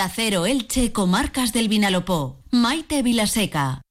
Acero Elche, Comarcas del Vinalopó. Maite Vilaseca.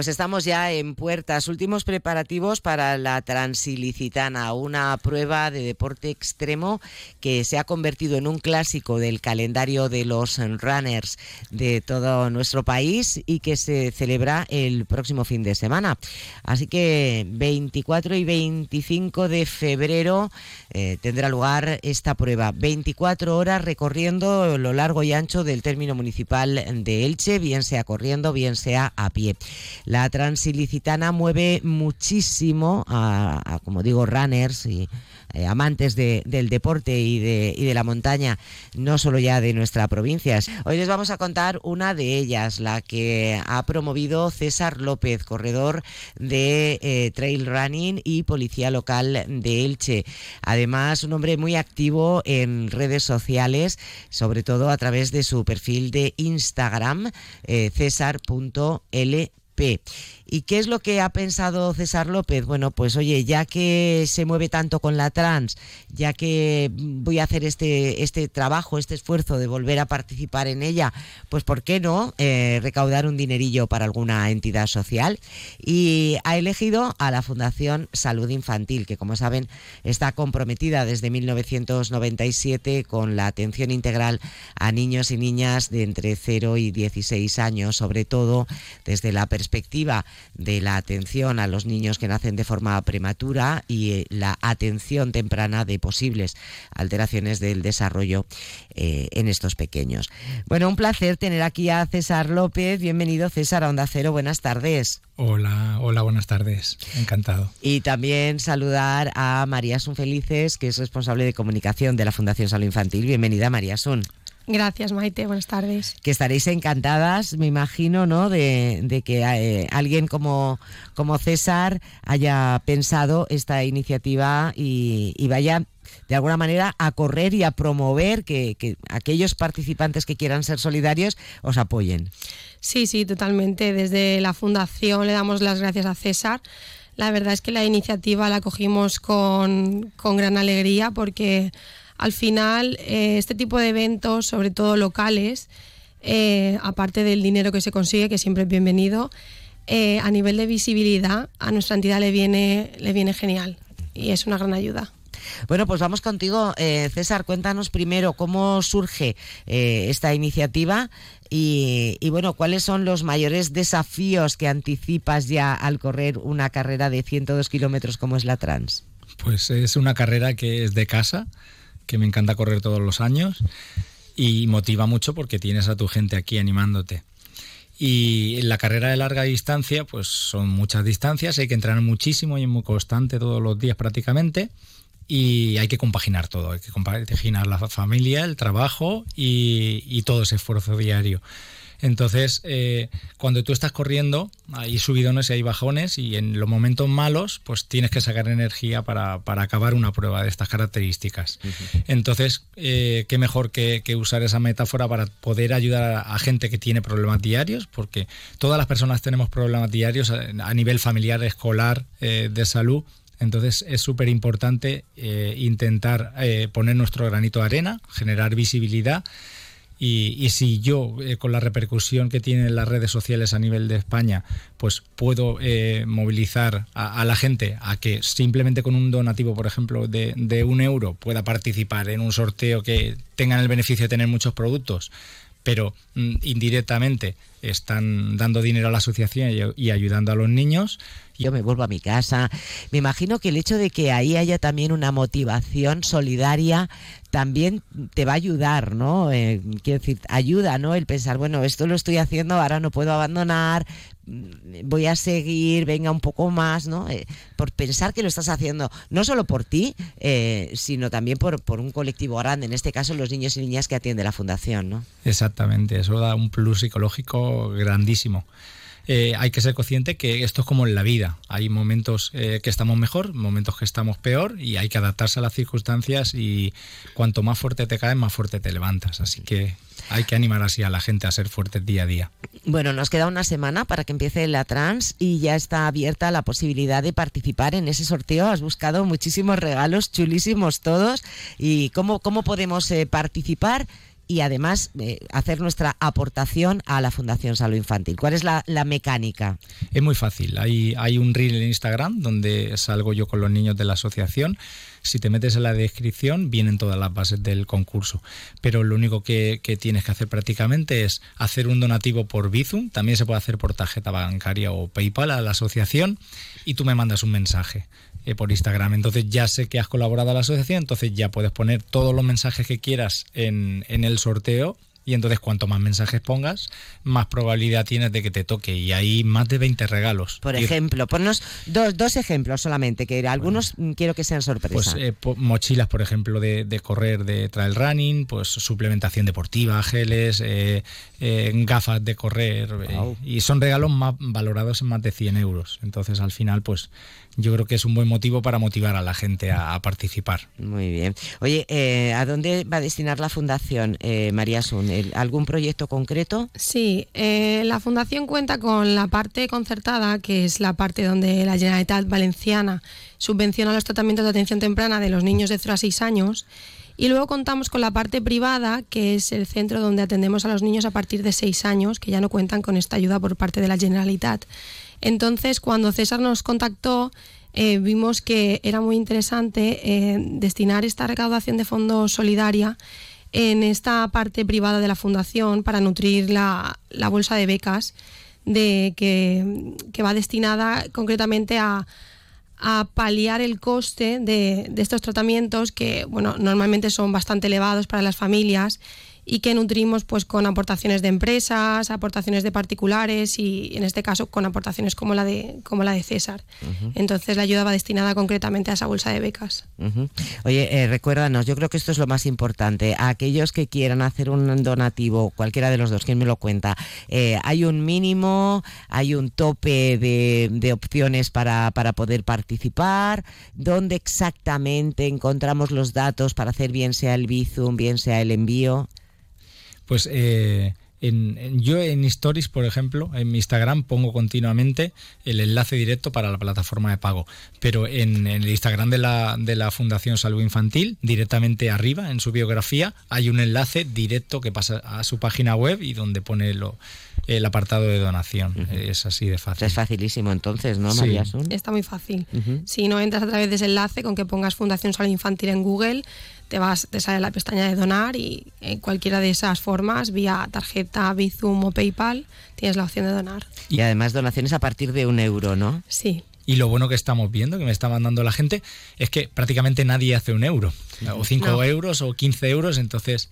Pues estamos ya en puertas, últimos preparativos para la Transilicitana, una prueba de deporte extremo que se ha convertido en un clásico del calendario de los runners de todo nuestro país y que se celebra el próximo fin de semana. Así que 24 y 25 de febrero eh, tendrá lugar esta prueba. 24 horas recorriendo lo largo y ancho del término municipal de Elche, bien sea corriendo, bien sea a pie. La transilicitana mueve muchísimo a, como digo, runners y eh, amantes del deporte y de, la montaña, no solo ya de nuestra provincia. Hoy les vamos a contar una de ellas, la que ha promovido César López, corredor de eh, trail running y policía local de Elche. Además, un hombre muy activo en redes sociales, sobre todo a través de su perfil de Instagram, eh, césar.l ¿Y qué es lo que ha pensado César López? Bueno, pues oye, ya que se mueve tanto con la trans, ya que voy a hacer este, este trabajo, este esfuerzo de volver a participar en ella, pues ¿por qué no eh, recaudar un dinerillo para alguna entidad social? Y ha elegido a la Fundación Salud Infantil, que como saben está comprometida desde 1997 con la atención integral a niños y niñas de entre 0 y 16 años, sobre todo desde la perspectiva de la atención a los niños que nacen de forma prematura y eh, la atención temprana de posibles alteraciones del desarrollo eh, en estos pequeños. Bueno, un placer tener aquí a César López. Bienvenido César a Onda Cero. Buenas tardes. Hola, hola, buenas tardes. Encantado. Y también saludar a María Sun Felices, que es responsable de comunicación de la Fundación Salud Infantil. Bienvenida, María Sun. Gracias, Maite. Buenas tardes. Que estaréis encantadas, me imagino, ¿no? De, que eh, alguien como, como César haya pensado esta iniciativa y, vaya de alguna manera a correr y a promover que, que, aquellos participantes que quieran ser solidarios os apoyen. Sí, sí, totalmente. Desde la Fundación le damos las gracias a César. La verdad es que la iniciativa la cogimos con, con gran alegría porque al final eh, este tipo de eventos, sobre todo locales, eh, aparte del dinero que se consigue, que siempre es bienvenido, eh, a nivel de visibilidad a nuestra entidad le viene, le viene genial y es una gran ayuda. Bueno, pues vamos contigo, César. Cuéntanos primero cómo surge esta iniciativa y, y, bueno, cuáles son los mayores desafíos que anticipas ya al correr una carrera de 102 kilómetros como es la Trans. Pues es una carrera que es de casa que me encanta correr todos los años y motiva mucho porque tienes a tu gente aquí animándote. Y en la carrera de larga distancia, pues son muchas distancias, hay que entrenar muchísimo y es muy constante todos los días prácticamente. Y hay que compaginar todo, hay que compaginar la familia, el trabajo y, y todo ese esfuerzo diario. Entonces, eh, cuando tú estás corriendo, hay subidones y hay bajones y en los momentos malos, pues tienes que sacar energía para, acabar una prueba de estas características. Entonces, eh, qué mejor que, usar esa metáfora para poder ayudar a, gente que tiene problemas diarios, porque todas las personas tenemos problemas diarios a, nivel familiar, escolar, eh, de salud. Entonces es súper importante intentar poner nuestro granito de arena, generar visibilidad y, si yo, eh, con la repercusión que tienen las redes sociales a nivel de España, pues puedo eh, movilizar a, la gente a que simplemente con un donativo, por ejemplo, de, de un euro pueda participar en un sorteo que tengan el beneficio de tener muchos productos, pero mm, indirectamente están dando dinero a la asociación y, ayudando a los niños. Yo me vuelvo a mi casa. Me imagino que el hecho de que ahí haya también una motivación solidaria también te va a ayudar, ¿no? Eh, quiero decir, ayuda, ¿no? El pensar, bueno, esto lo estoy haciendo, ahora no puedo abandonar, voy a seguir, venga un poco más, ¿no? Eh, por pensar que lo estás haciendo, no solo por ti, eh, sino también por, por un colectivo grande, en este caso los niños y niñas que atiende la fundación, ¿no? Exactamente, eso da un plus psicológico grandísimo. Eh, hay que ser consciente que esto es como en la vida. Hay momentos eh, que estamos mejor, momentos que estamos peor y hay que adaptarse a las circunstancias y cuanto más fuerte te caes, más fuerte te levantas. Así que hay que animar así a la gente a ser fuertes día a día. Bueno, nos queda una semana para que empiece la trans y ya está abierta la posibilidad de participar en ese sorteo. Has buscado muchísimos regalos, chulísimos todos. ¿Y cómo, cómo podemos eh, participar? Y además eh, hacer nuestra aportación a la Fundación Salud Infantil. ¿Cuál es la, mecánica? Es muy fácil. Hay, hay un reel en Instagram donde salgo yo con los niños de la asociación. Si te metes en la descripción, vienen todas las bases del concurso. Pero lo único que, tienes que hacer prácticamente es hacer un donativo por Bizum. También se puede hacer por tarjeta bancaria o PayPal a la asociación. Y tú me mandas un mensaje. Eh, por Instagram. Entonces ya sé que has colaborado a la asociación, entonces ya puedes poner todos los mensajes que quieras en el sorteo y entonces cuanto más mensajes pongas, más probabilidad tienes de que te toque. Y hay más de 20 regalos. Por ejemplo, ponnos dos, dos ejemplos solamente, que algunos quiero que sean sorpresas. Pues eh, mochilas, por ejemplo, de, de, correr, de trail running, pues suplementación deportiva, geles, eh, eh, gafas de correr. y son regalos más valorados en más de 100 euros. Entonces al final, pues yo creo que es un buen motivo para motivar a la gente a, participar. Muy bien. Oye, eh, ¿a dónde va a destinar la Fundación, eh, María Sun? ¿Algún proyecto concreto? Sí, eh, la Fundación cuenta con la parte concertada, que es la parte donde la Generalitat Valenciana subvenciona los tratamientos de atención temprana de los niños de 0 a 6 años. Y luego contamos con la parte privada, que es el centro donde atendemos a los niños a partir de 6 años, que ya no cuentan con esta ayuda por parte de la Generalitat. Entonces, cuando César nos contactó, eh, vimos que era muy interesante eh, destinar esta recaudación de fondos solidaria en esta parte privada de la fundación para nutrir la, bolsa de becas de, que, va destinada concretamente a, paliar el coste de, de, estos tratamientos que bueno, normalmente son bastante elevados para las familias y que nutrimos pues con aportaciones de empresas, aportaciones de particulares y en este caso con aportaciones como la de como la de César. Entonces la ayuda va destinada concretamente a esa bolsa de becas. Oye, eh, recuérdanos, yo creo que esto es lo más importante. A aquellos que quieran hacer un donativo, cualquiera de los dos, quien me lo cuenta, eh, hay un mínimo, hay un tope de, de opciones para, para poder participar. ¿Dónde exactamente encontramos los datos para hacer bien sea el Bizum, bien sea el envío? Pues eh, en, yo en Stories, por ejemplo, en mi Instagram pongo continuamente el enlace directo para la plataforma de pago. Pero en, el Instagram de la, de la Fundación Salud Infantil, directamente arriba, en su biografía, hay un enlace directo que pasa a su página web y donde pone lo, el apartado de donación. Es así de fácil. Es facilísimo entonces, ¿no, María Está muy fácil. Si no entras a través de ese enlace, con que pongas Fundación Salud Infantil en Google, te vas, te sale la pestaña de donar y en cualquiera de esas formas, vía tarjeta, Bizum o PayPal, tienes la opción de donar. Y además donaciones a partir de un euro, ¿no? Sí. Y lo bueno que estamos viendo, que me está mandando la gente, es que prácticamente nadie hace un euro, o cinco euros o 15 euros, entonces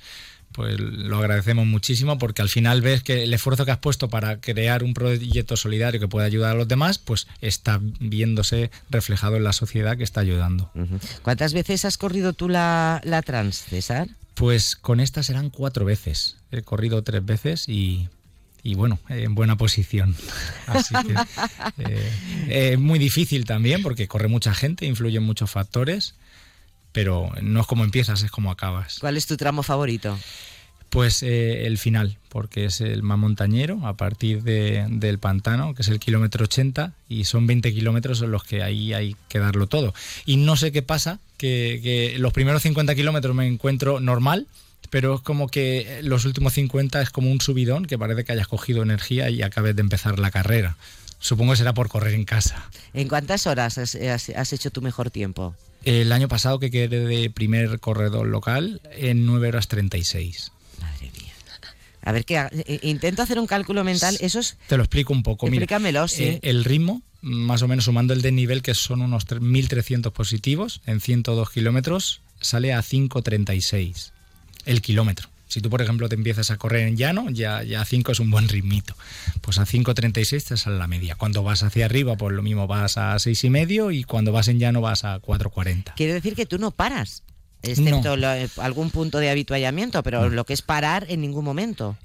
pues lo agradecemos muchísimo porque al final ves que el esfuerzo que has puesto para crear un proyecto solidario que pueda ayudar a los demás, pues está viéndose reflejado en la sociedad que está ayudando. ¿Cuántas veces has corrido tú la, la trans, César? Pues con esta serán cuatro veces. He corrido tres veces y, y bueno, en buena posición. Así que eh, es muy difícil también porque corre mucha gente, influyen muchos factores pero no es como empiezas, es como acabas. ¿Cuál es tu tramo favorito? Pues eh, el final, porque es el más montañero, a partir de, del pantano, que es el kilómetro 80, y son 20 kilómetros en los que ahí hay que darlo todo. Y no sé qué pasa, que, que los primeros 50 kilómetros me encuentro normal, pero es como que los últimos 50 es como un subidón, que parece que hayas cogido energía y acabes de empezar la carrera. Supongo que será por correr en casa. ¿En cuántas horas has, hecho tu mejor tiempo? El año pasado que quedé de primer corredor local en 9 horas 36. Madre mía. A ver, que eh, intento hacer un cálculo mental. Eso Te lo explico un poco. Explícamelo, sí. Eh, el ritmo, más o menos sumando el desnivel, que son unos 1.300 positivos en 102 kilómetros, sale a 5.36 el kilómetro. Si tú, por ejemplo, te empiezas a correr en llano, ya, ya 5 es un buen ritmito. Pues a 5.36 te sale la media. Cuando vas hacia arriba, pues lo mismo vas a 6,5 y medio y cuando vas en llano vas a 4.40. Quiere decir que tú no paras. excepto algún punto de habituallamiento, pero lo que es parar en ningún momento.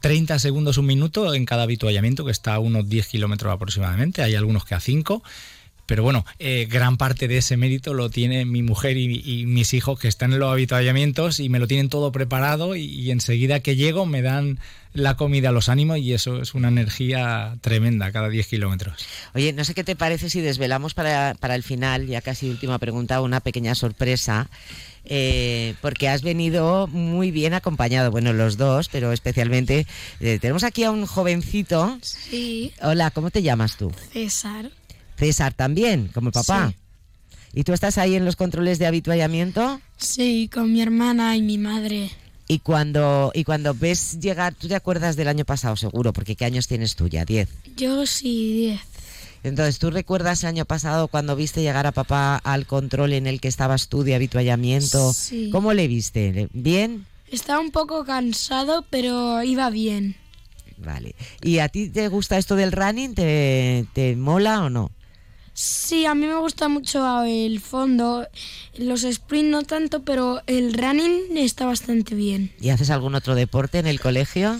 30 eh, segundos, un minuto en cada habituallamiento, que está a unos 10 kilómetros aproximadamente, hay algunos que a 5. Pero bueno, eh, gran parte de ese mérito lo tiene mi mujer y, mis hijos que están en los habituallamientos y me lo tienen todo preparado y, enseguida que llego me dan la comida, los ánimos y eso es una energía tremenda cada 10 kilómetros. Oye, no sé qué te parece si desvelamos para, para el final, ya casi última pregunta, una pequeña sorpresa. Eh, porque has venido muy bien acompañado, bueno, los dos, pero especialmente eh, tenemos aquí a un jovencito. Sí. Hola, ¿cómo te llamas tú? César. César también, como papá. ¿Y tú estás ahí en los controles de habituallamiento? Sí, con mi hermana y mi madre. Y cuando, y cuando ves llegar, tú te acuerdas del año pasado seguro, porque ¿qué años tienes tú ya? ¿Diez? Yo sí, diez. Entonces, ¿tú recuerdas el año pasado cuando viste llegar a papá al control en el que estabas tú de habituallamiento? Sí. ¿Cómo le viste? ¿Bien? Estaba un poco cansado, pero iba bien. Vale. ¿Y a ti te gusta esto del running? ¿Te, te mola o no? Sí, a mí me gusta mucho el fondo. Los sprint no tanto, pero el running está bastante bien. ¿Y haces algún otro deporte en el colegio?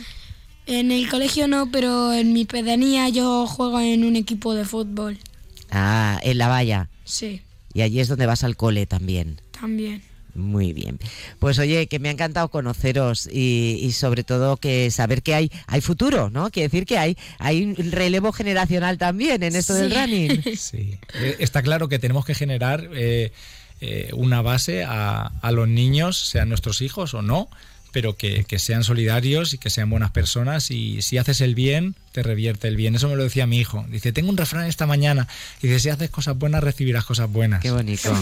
En el colegio no, pero en mi pedanía yo juego en un equipo de fútbol. Ah, en la valla. Sí. Y allí es donde vas al cole también. También. Muy bien. Pues oye, que me ha encantado conoceros y, sobre todo que saber que hay, hay futuro, ¿no? Quiere decir que hay, hay un relevo generacional también en esto del running. Sí, eh, está claro que tenemos que generar eh, eh, una base a, a los niños, sean nuestros hijos o no, pero que, que, sean solidarios y que sean buenas personas y si haces el bien, te revierte el bien. Eso me lo decía mi hijo. Dice, tengo un refrán esta mañana. Y dice, si haces cosas buenas, recibirás cosas buenas. Qué bonito.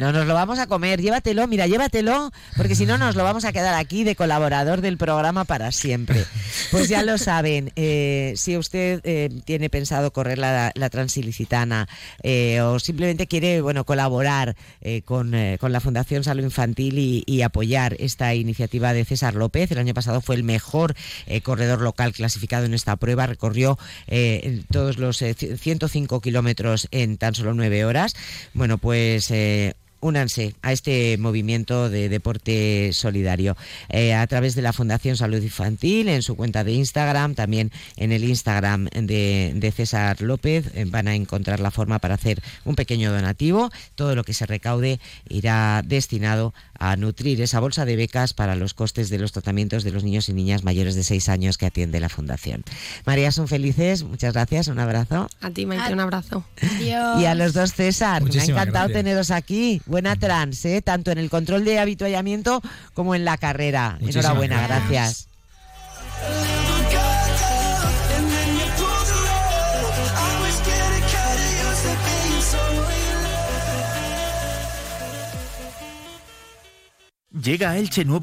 no nos lo vamos a comer. Llévatelo, mira, llévatelo, porque si no nos lo vamos a quedar aquí de colaborador del programa para siempre. Pues ya lo saben, eh, si usted eh, tiene pensado correr la, la Transilicitana eh, o simplemente quiere, bueno, colaborar con, con, la Fundación Salud Infantil y, y, apoyar esta iniciativa de César López, el año pasado fue el mejor corredor local clasificado en esta prueba recorrió eh, todos los 105 eh, kilómetros en tan solo nueve horas. Bueno, pues eh, únanse a este movimiento de deporte solidario a través de la Fundación Salud Infantil en su cuenta de Instagram, también en el Instagram de, César López van a encontrar la forma para hacer un pequeño donativo. Todo lo que se recaude irá destinado a nutrir esa bolsa de becas para los costes de los tratamientos de los niños y niñas mayores de seis años que atiende la Fundación. María, son felices, muchas gracias, un abrazo. A ti, Maite, un abrazo. Y a los dos, César, me ha encantado teneros aquí buena trans, ¿eh? tanto en el control de habituallamiento como en la carrera. Enhorabuena, gracias. Llega a Elche nuevo